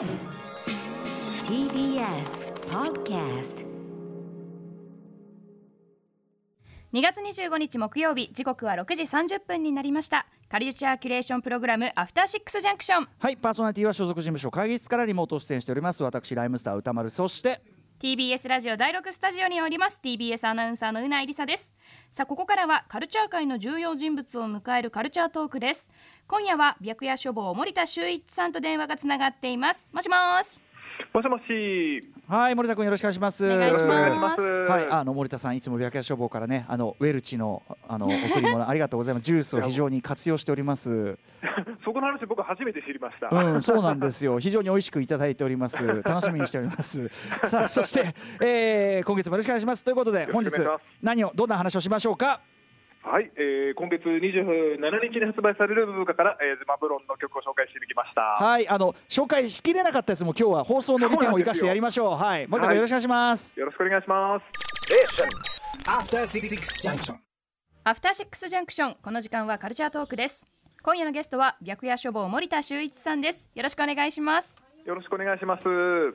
TBS Podcast 2月25日木曜日時刻は6時30分になりました。カルチャーキュレーションプログラムアフターシックスジャンクションはいパーソナリティは所属事務所会議室からリモート出演しております。私ライムスター歌丸そして TBS ラジオ第6スタジオにおります。TBS アナウンサーのうないりさです。さあここからはカルチャー界の重要人物を迎えるカルチャートークです。今夜は白夜処方森田修一さんと電話がつながっています。もしもし。もしもし。はい森田君よろしくお願いします。お願いします。はい、あの森田さんいつも白夜消防からねあのウェルチのあの 贈り物ありがとうございます。ジュースを非常に活用しております。そこの話僕初めて知りました。うんそうなんですよ。非常に美味しくいただいております。楽しみにしております。さあそして、えー、今月もよろしくお願いします。ということで本日何をどんな話をしましょうか？はい、えー、今月27日に発売されるブブカから、えー、ズマブロンの曲を紹介してきました。はいあの紹介しきれなかったやつも今日は放送の利点を生かしてやりましょう。はい。森田君よろしくお願いします、よろしくお願いします。After Six Junction. アフターシックスジャンクションこの時間はカルチャートークです。今夜のゲストは白夜処方森田修一さんです。よろしくお願いしますよろしくお願いします。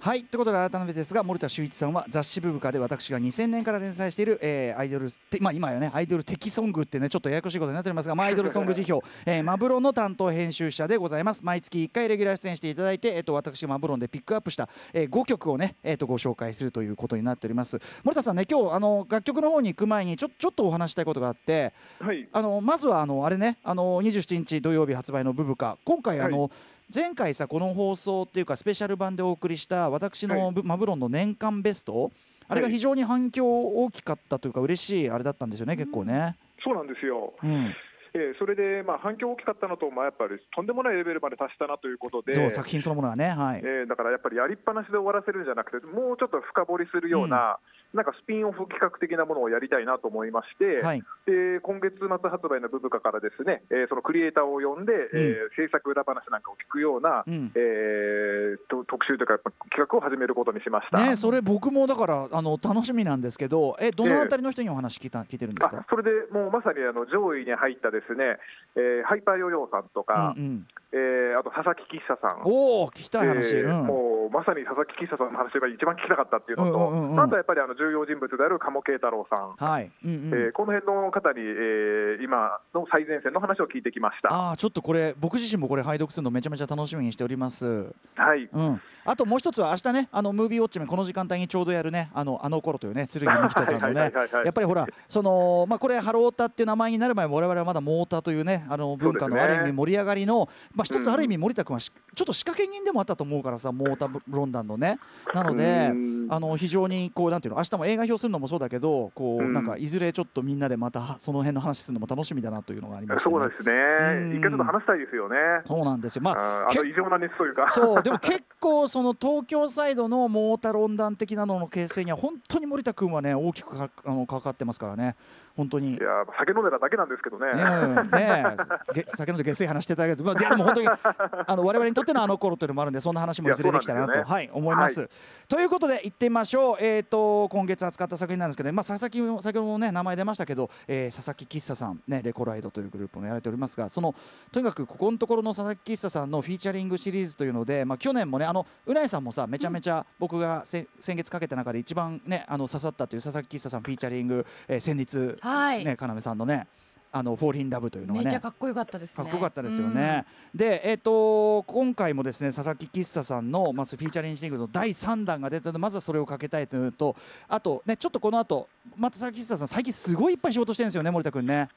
はいということで改めてですが森田修一さんは雑誌ブブカで私が2000年から連載している、えーアイドルてまあ今やねアイドル的ソングってねちょっとややこしいことになっておりますが、まあ、アイドルソング辞表、えーマブロンの担当編集者でございます毎月1回レギュラー出演していただいて、えー、と私マブロンでピックアップした、え5曲をね、えー、とご紹介するということになっております森田さんね今日あの楽曲の方に行く前にちょちょっとお話したいことがあってはい。あのまずはあのあれねあの27日土曜日発売の「ブブカ」今回あの、は前回さこの放送っていうかスペシャル版でお送りした私の、マブロンの年間ベストあれがはい非常に反響大きかったというか嬉しいあれだったんですよね結構ね。そうなんですよ。うん、えー、それで、まあ、反響大きかったのと、まあ、やっぱりとんでもないレベルまで達したなということで。そう作品そのものはねはい。えーだからやっぱりやりっぱなしで終わらせるんじゃなくて、もうちょっと深掘りするような、なんかスピンオフ企画的なものをやりたいなと思いまして、はい。で今月末発売のブブカからですね、えーそのクリエイターを呼んで、えー制作裏話なんかを聞くような、うん。えーと特集というか、企画を始めることにしました。ね、それ僕もだからあの楽しみなんですけどえどのあたりの人にお話聞いた聞いてるんですか、あそれでもうまさにあの上位に入ったですね、えーハイパーヨーヨーさんとか、うんうん、えーあと佐々木喫茶さん。おお聞きたい話、えーうん。もうまさに佐々木喫茶さんの話が一番聞きたかったっていうのと、うんうんうんうん。あとはやっぱりあの重要人物である鴨慶太郎さん、はい、うんうん。えーこの辺の方に、えー今の最前線の話を聞いてきました。ああちょっとこれ僕自身もこれ拝読するのめちゃめちゃ楽しみにしております。はい、うん、あともう一つは明日ねあのムービーウォッチメンこの時間帯にちょうどやるねあのあの頃というね剣美人さんのはいねやっぱりほらそのまあこれハロータっていう名前になる前も我々はまだモータというねあの文化のある意味盛り上がりのまあ一うんつある意味森田君はしちょっと仕掛け人でもあったと思うからさモータロンダンのね。なのでうん。あの非常にこうなんていうの明日も映画表するのもそうだけどこううん。なんかいずれちょっとみんなでまたその辺の話するのも楽しみだなというのがありましてね。そうですね。うん、一回ちょっと話したいですよね。そうなんですよ。まああ異常な熱というか。そうでも結構その東京サイドのモータロンダン的なのの形成には本当に森田君はね大きくかあの関わってますからね。本当に。い。やー酒飲んでただけなんですけどね。ねえね酒飲んで下水話してたけど、まあ、でも本当にあの我々にとってのあの頃というのもあるんでそんな話もいずれできたらなと、いやそうはい、思います。ということで行ってみましょう、えー、と今月扱った作品なんですけど、まあ、佐々木も先ほども、ね、名前出ましたけど、えー佐々木喫茶さん、ね、レコライドというグループもやられておりますがそのとにかくここのところの佐々木喫茶さんのフィーチャリングシリーズというので、まあ、去年もねあのうないさんもさめちゃめちゃ僕がせ、先月かけた中で一番、ね、あの刺さったという佐々木喫茶さんフィーチャリング、えー、戦慄、はい、ね、要さんのねあのフォーリンラブというのがめね。っちゃかっこよかったですかねっこよかったですよね。で、えっ、と今回もですね佐々木喫茶さんのまずフィーチャリングシングルの第3弾が出たのでまずはそれをかけたいというのとあとねちょっとこの後また佐々木喫茶さん最近すごいいっぱい仕事してるんですよね森田君ね。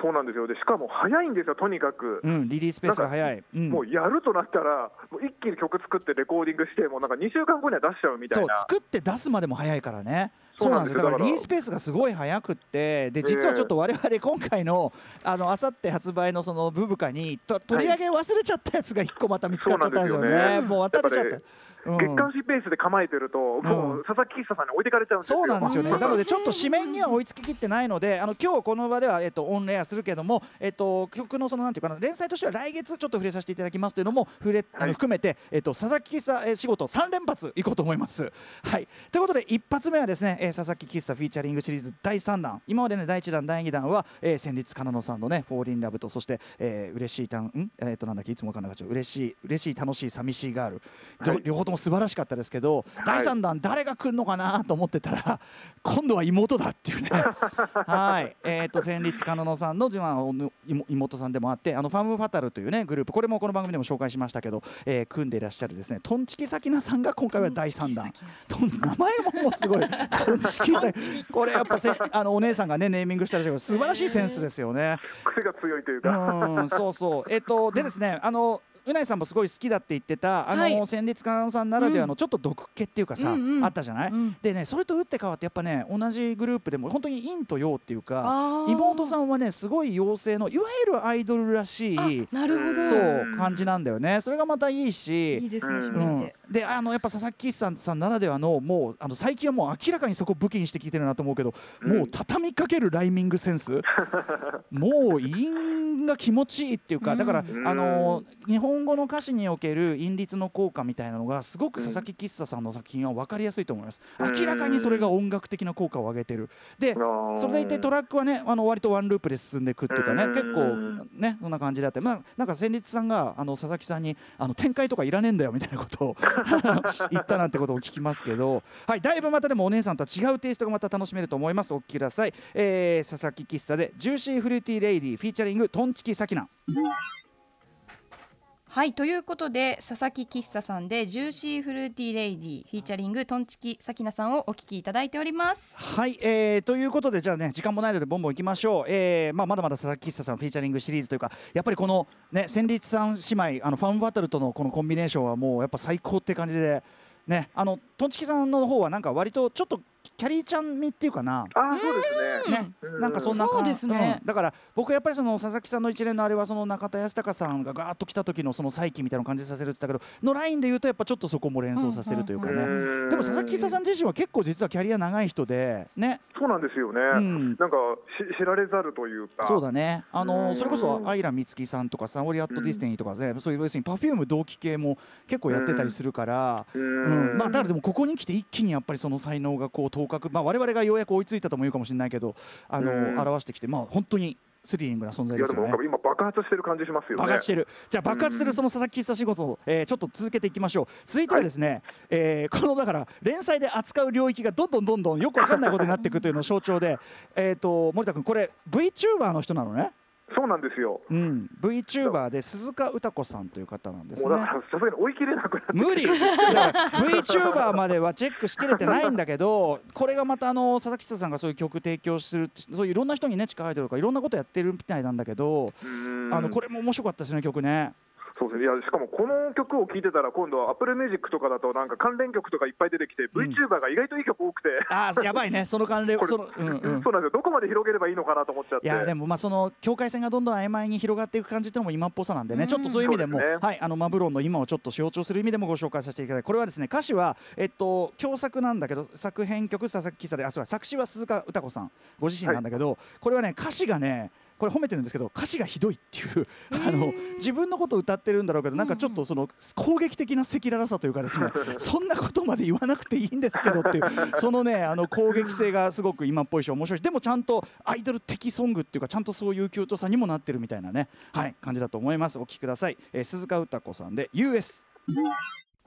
そうなんですよ。でしかも早いんですよ。とにかく。うんリリースペースが早い。うんもうやるとなったら、もう一気に曲作ってレコーディングして、もうなんか2週間後には出しちゃうみたそいうな。作って出すまでも早いからね。そそううなんんですすだからリリースペースがすごい早くってで実はちょっと我々今回のあの明後日発売のそのブブカにと取り上げ忘れちゃったやつが一個また見つかっちゃったんですよね。もう渡れちゃった月刊誌ペースで構えてると、もう佐々木喫茶さんに置いてかれちゃうんですよ。そうなんですよね。うんなのでちょっと紙面には追いつききってないので、あの今日この場ではえっとオンエアするけども、えっと曲のそのなんていうかな連載としては来月ちょっと触れさせていただきますというのも触れあのはい含めてえっと佐々木喫茶えー仕事三連発いこうと思います。はい。ということで一発目はですね、えー佐々木喫茶フィーチャリングシリーズ第三弾。今までね第一弾第二弾は、えー、戦慄かなのさんのねフォーリンラブとそして、えー、嬉しいたんん？えっとなんだっけいつもわかんなかった嬉しい嬉しい楽しい寂しいガール、どはい両方とも素晴らしかったですけど、はい。第3弾誰が来るのかなと思ってたら 今度は妹だっていうね。はい。えっ、と戦慄かなのさんの自慢の妹妹さんでもあってあのファムファタルというねグループ。これもこの番組でも紹介しましたけど、えー組んでいらっしゃるですね。トンチキサキナさんが今回は第3弾。とん。名前ももうすごい。トンチキサキこれやっぱせあのお姉さんがねネーミングしたらしいけど素晴らしいセンスですよね。癖が強いというか。うん、そうそう。えっと、でですね、あの。うないさんもすごい好きだって言ってたあの、はい。戦慄かさんならではのちょっと毒気っていうかさ、うんうん。あったじゃない、うん。でねそれと打って変わってやっぱね同じグループでも本当に陰と陽っていうか妹さんはねすごい妖精のいわゆるアイドルらしいあなるほど。そう感じなんだよね。それがまたいいしいいですねうん。であのやっぱ佐々木さんさんならではのもうあの最近はもう明らかにそこ武器にしてきてるなと思うけど、うん。もう畳みかけるライミングセンス。もう韻が気持ちいいっていうかだから、うん。あの日本語の歌詞における韻律の効果みたいなのがすごく佐々木喫茶さんの作品は分かりやすいと思います。うん。明らかにそれが音楽的な効果を上げてる。でそれでいてトラックはねあの割とワンループで進んでいくっていうかねうん。結構ねそんな感じであって、まあ、なんか戦慄さんがあの佐々木さんにあの展開とかいらねえんだよみたいなことを 言ったなんてことを聞きますけど、はい、だいぶまたでもお姉さんとは違うテイストがまた楽しめると思います。お聞きください、えー、佐々木喫茶でジューシーフルーティーレイディーフィーチャリング頓知気さきなはいということで佐々木喫茶さんでジューシーフルーティーレイディフィーチャリング頓知気さきなさんをお聞きいただいております。はい、えー、ということでじゃあね時間もないのでバンバンいきましょう、えーまあ、まだまだ佐々木喫茶さんフィーチャリングシリーズというかやっぱりこのね戦慄さん姉妹あの femme fatale とのこのコンビネーションはもうやっぱ最高って感じでねあの頓知気さんの方はなんか割とちょっときゃりーちゃんみっていうかな。ああ、そうですね。ね、うん。なんかそんなそうですね。うん。だから僕やっぱりその佐々木さんの一連のあれはその中田ヤスタカさんがガーッと来た時のその再起みたいな感じさせるって言ったけどのラインで言うとやっぱちょっとそこも連想させるというかね、うん。でも佐々木さん自身は結構実はキャリア長い人でね、そうなんですよね。うん、なんかし知られざるというか。そうだね。あうん。のそれこそアイラ美月さんとか Saori@destiny とかね、そういう要するに Perfume 同期系も結構やってたりするから、ううん。ん。まあだからでもここに来て一気にやっぱりその才能がこう頭角まあ我々がようやく追いついたとも言うかもしれないけどあの、うん。表してきてまあ本当にスリリングな存在ですよね。今爆発してる感じしますよね。爆発してる。じゃあ爆発するその佐々木喫茶仕事を、えーちょっと続けていきましょう。続いてはですね、えーこのだから連載で扱う領域がどんどんどんどんよくわかんないことになっていくというのを象徴でえっと森田君これ VTuber の人なのねそうなんですよ。うん、VTuber で鈴鹿歌子さんという方なんですねもうだか。らさすがに追い切れなくなって。無理 VTuber まではチェックしきれてないんだけどこれがまたあの佐々木久さんがそういう曲提供するそういういろんな人にね力入ってるとかいろんなことやってるみたいなんだけどうんあのこれも面白かったですね曲ね。そうですね。いやしかもこの曲を聴いてたら今度は Apple Music とかだとなんか関連曲とかいっぱい出てきて、うん VTuber が意外といい曲多くて。あーやばいね その関連そのうんうんそうなんですよ。どこまで広げればいいのかなと思っちゃって。いやでもまあその境界線がどんどん曖昧に広がっていく感じっていうのも今っぽさなんでね、うんちょっとそういう意味でもですねはいあのマブロンの今をちょっと象徴する意味でもご紹介させていただいてこれはですね歌詞はえっと共作なんだけど作編曲佐々木さであそうだ作詞は鈴鹿歌子さんご自身なんだけど、これはね歌詞がねこれ褒めてるんですけど歌詞がひどいっていうあの自分のことを歌ってるんだろうけどなんかちょっとその攻撃的な赤裸々さというかですね そんなことまで言わなくていいんですけどっていうそのねあの攻撃性がすごく今っぽいし面白いしでもちゃんとアイドル的ソングっていうかちゃんとそういうキュートさにもなってるみたいなねはい感じだと思います。お聴きください、えー鈴鹿歌子さんで US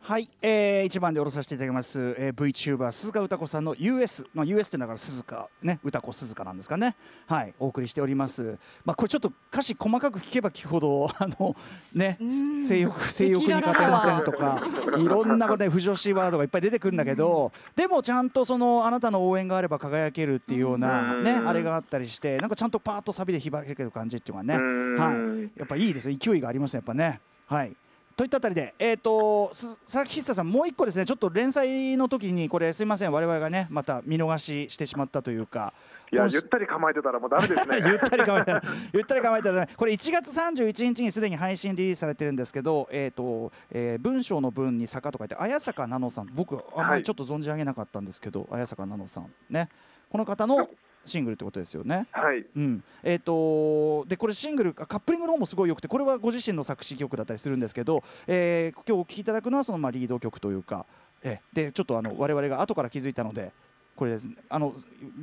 はい、えー、一番で下ろさせていただきます、えー、VTuber 鈴鹿歌子さんの US、まあ、US ってだから鈴鹿ね歌子鈴鹿なんですかね。はいお送りしております。まあこれちょっと歌詞細かく聞けば聞くほど あのねうん。性欲性欲に勝てませんとかいろんなことで不女子ワードがいっぱい出てくるんだけど、でもちゃんとそのあなたの応援があれば輝けるっていうようなね、うん。あれがあったりしてなんかちゃんとパーッとサビでひばける感じっていうかね、うん。はい。やっぱいいですよ。勢いがありますねやっぱね。はいといったあたりで、えー、とす佐々木久さん、もう一個ですね、ちょっと連載の時に、これ、すみません、我々がね、また見逃ししてしまったというか、いや、ゆったり構えてたらもうダメですね。ゆったり構えたら、ゆったり構えたらね、これ1月31日にすでに配信リリースされてるんですけど、えっ、と、えー文章の文に坂と書いて、綾坂奈々さん、僕、あんまはい。りちょっと存じ上げなかったんですけど、綾坂奈々さん、ね、この方のシングルってことですよね。はい。うんえー、とでこれシングルカップリングの方もすごい良くてこれはご自身の作詞曲だったりするんですけど、えー今日お聴きいただくのはそのまあリード曲というか、えーでちょっとあの我々が後から気づいたのでこれですねあの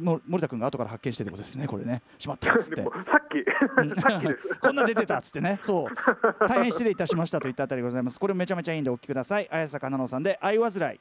の森田君が後から発見してってことですねこれねしまったっつって。さっき、さっきです。こんな出てたっつってね、そう、大変失礼いたしましたといったあたりでございます。これめちゃめちゃいいんでお聞きください。綾坂奈々さんで、愛わずらい。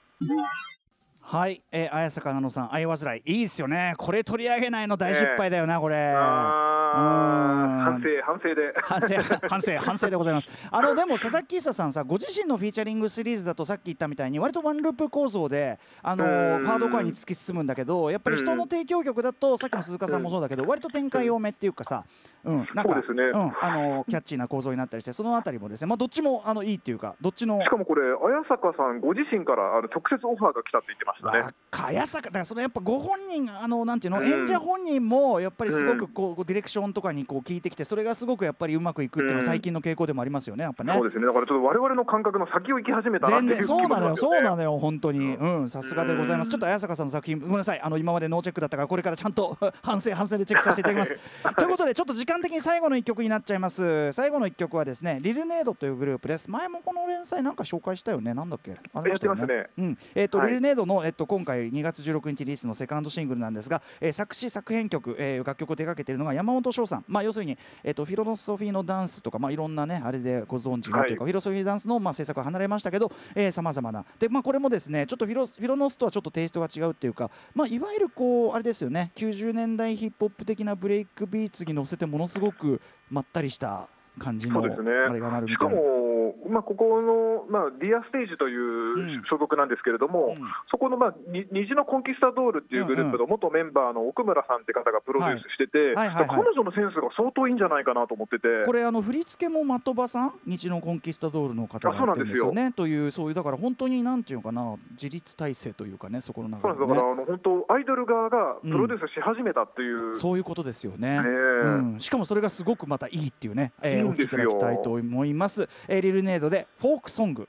はい、えー、綾坂奈々さん、愛わずらい、いいですよね。これ取り上げないの大失敗だよな、これ。あうんー反省、反省で。反省反省反省でございますあのでも佐々木久さんさご自身のフィーチャリングシリーズだとさっき言ったみたいに割とワンループ構造であのうんハードコアに突き進むんだけどやっぱり人の提供曲だとさっきの鈴鹿さんもそうだけど割と展開多めっていうかさうんなんかそうですねんあのキャッチーな構造になったりしてそのあたりもですねまあどっちもあのいいっていうかどっちのしかもこれ、綾坂さんご自身からあの直接オファーが来たって言ってましたね。若綾坂だからそのやっぱご本人あのなんていうの、うん演者本人もやっぱりすごくこう、ディレクションとかにこう聞いてきてそれがすごくやっぱりうまくいくっていうのはうん最近の傾向でもありますよねやっぱね。そうですね。だからちょっと我々の感覚の先を行き始めたなっていう全然そうなのよ、そうなの。のよ、本当に、うん、さすがでございます。うんちょっと綾坂さんの作品、ごめんなさい、あの今までノーチェックだったから、これからちゃんと反省、反省でチェックさせていただきます。ということで、ちょっと時間的に最後の一曲になっちゃいます。最後の一曲はですね、リルネードというグループです。前もこの連載なんか紹介したよね、なんだっけ？ありましたよやってますねうん、えっ、と、はいリルネードの、えっと、今回2月16日リリースのセカンドシングルなんですが、えー作詞作編曲、えー楽曲を手掛けているのが山本翔さん、まあ、要するに、えっとフィロソフィーのダンスとか、まあ、いろんなねあれでご存知のというか、はフィロソフィーダンスの、まあ、制作は離れましたけどさまざまな。で、まあ、これもですねちょっとフィロフィロノスとはちょっとテイストが違うっていうか、まあ、いわゆるこうあれですよね90年代ヒップホップ的なブレイクビーツに乗せてものすごくまったりした感じのあれがなるみしたかいな。も、まあ、ここの、まあ、ディアステージというん。う所属なんですけれども、うん。そこの、まあ、に虹のコンキスタドールっていうグループの元メンバーの奥村さんって方がプロデュースしてて、彼女のセンスが相当いいんじゃないかなと思ってて。これあの振り付けも的場さん？日のコンキスタドールの方がやってるんですよね？というそういうだから本当になんていうのかな自立体制というかねそこの中で、そうなんですだから、ね、あの本当、アイドル側がプロデュースし始めたっていう、そういうことですよね。ねえ。うん、しかもそれがすごくまたいいっていうね、えー、お聞きいいいんですよ。ただきたいと思います。えーリルネードでフォークソング。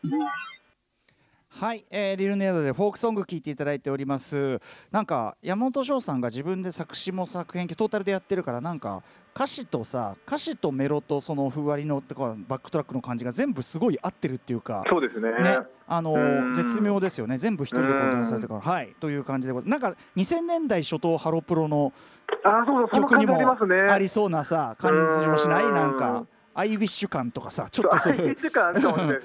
はい、えーリルネードでフォークソング聞いていただいております。なんか山本翔さんが自分で作詞も作編トータルでやってるからなんか歌詞とさ歌詞とメロとそのふわりのとかバックトラックの感じが全部すごい合ってるっていうか。そうですね。ね、あのうん絶妙ですよね、全部一人でコントロールされてるから、はい、という感じで。なんか2000年代初頭ハロプロの曲にもありそうなさ感じもしない？うんなんかアイウィッシュ感とかさちょっとそういう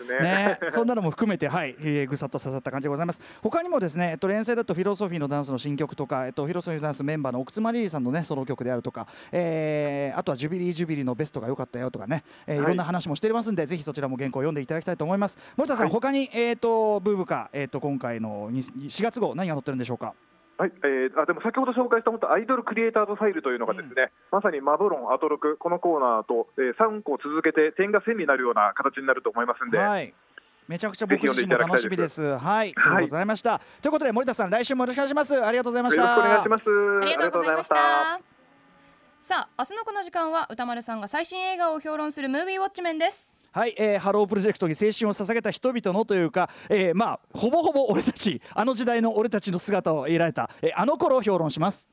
ね。ね、そんなのも含めて、はい、えーぐさっと刺さった感じでございます。他にもですね、えっと、連載だとフィロソフィーのダンスの新曲とか、えっと、フィロソフィーのダンスメンバーの奥津マリリさんのね、ソロ曲であるとか、えーあとはジュビリージュビリーのベストが良かったよとかね、えーい、はいろんな話もしてますんで、ぜひそちらも原稿を読んでいただきたいと思います。森田さん、はい他に、えっ、と、 BUBKA、えっ、と、今回のに4月号、何が載ってるんでしょうか？はい、えー、あでも先ほど紹介した本当アイドルクリエイターズファイルというのがですね、まさにマドロン、アトロク、このコーナーと、えー、3個続けて点が線になるような形になると思いますんで、はい。めちゃくちゃ僕自身も楽しみです。はい、ということでございました。ということで森田さん、来週もよろしくお願いします。ありがとうございました。よろしくお願いします。ありがとうございました。さあ、明日のこの時間は歌丸さんが最新映画を評論するムービーウォッチメンです。はい、えーハロープロジェクトに青春を捧げた人々のというか、えーまあほぼほぼ俺たちあの時代の俺たちの姿を得られた、えーあの頃を評論します。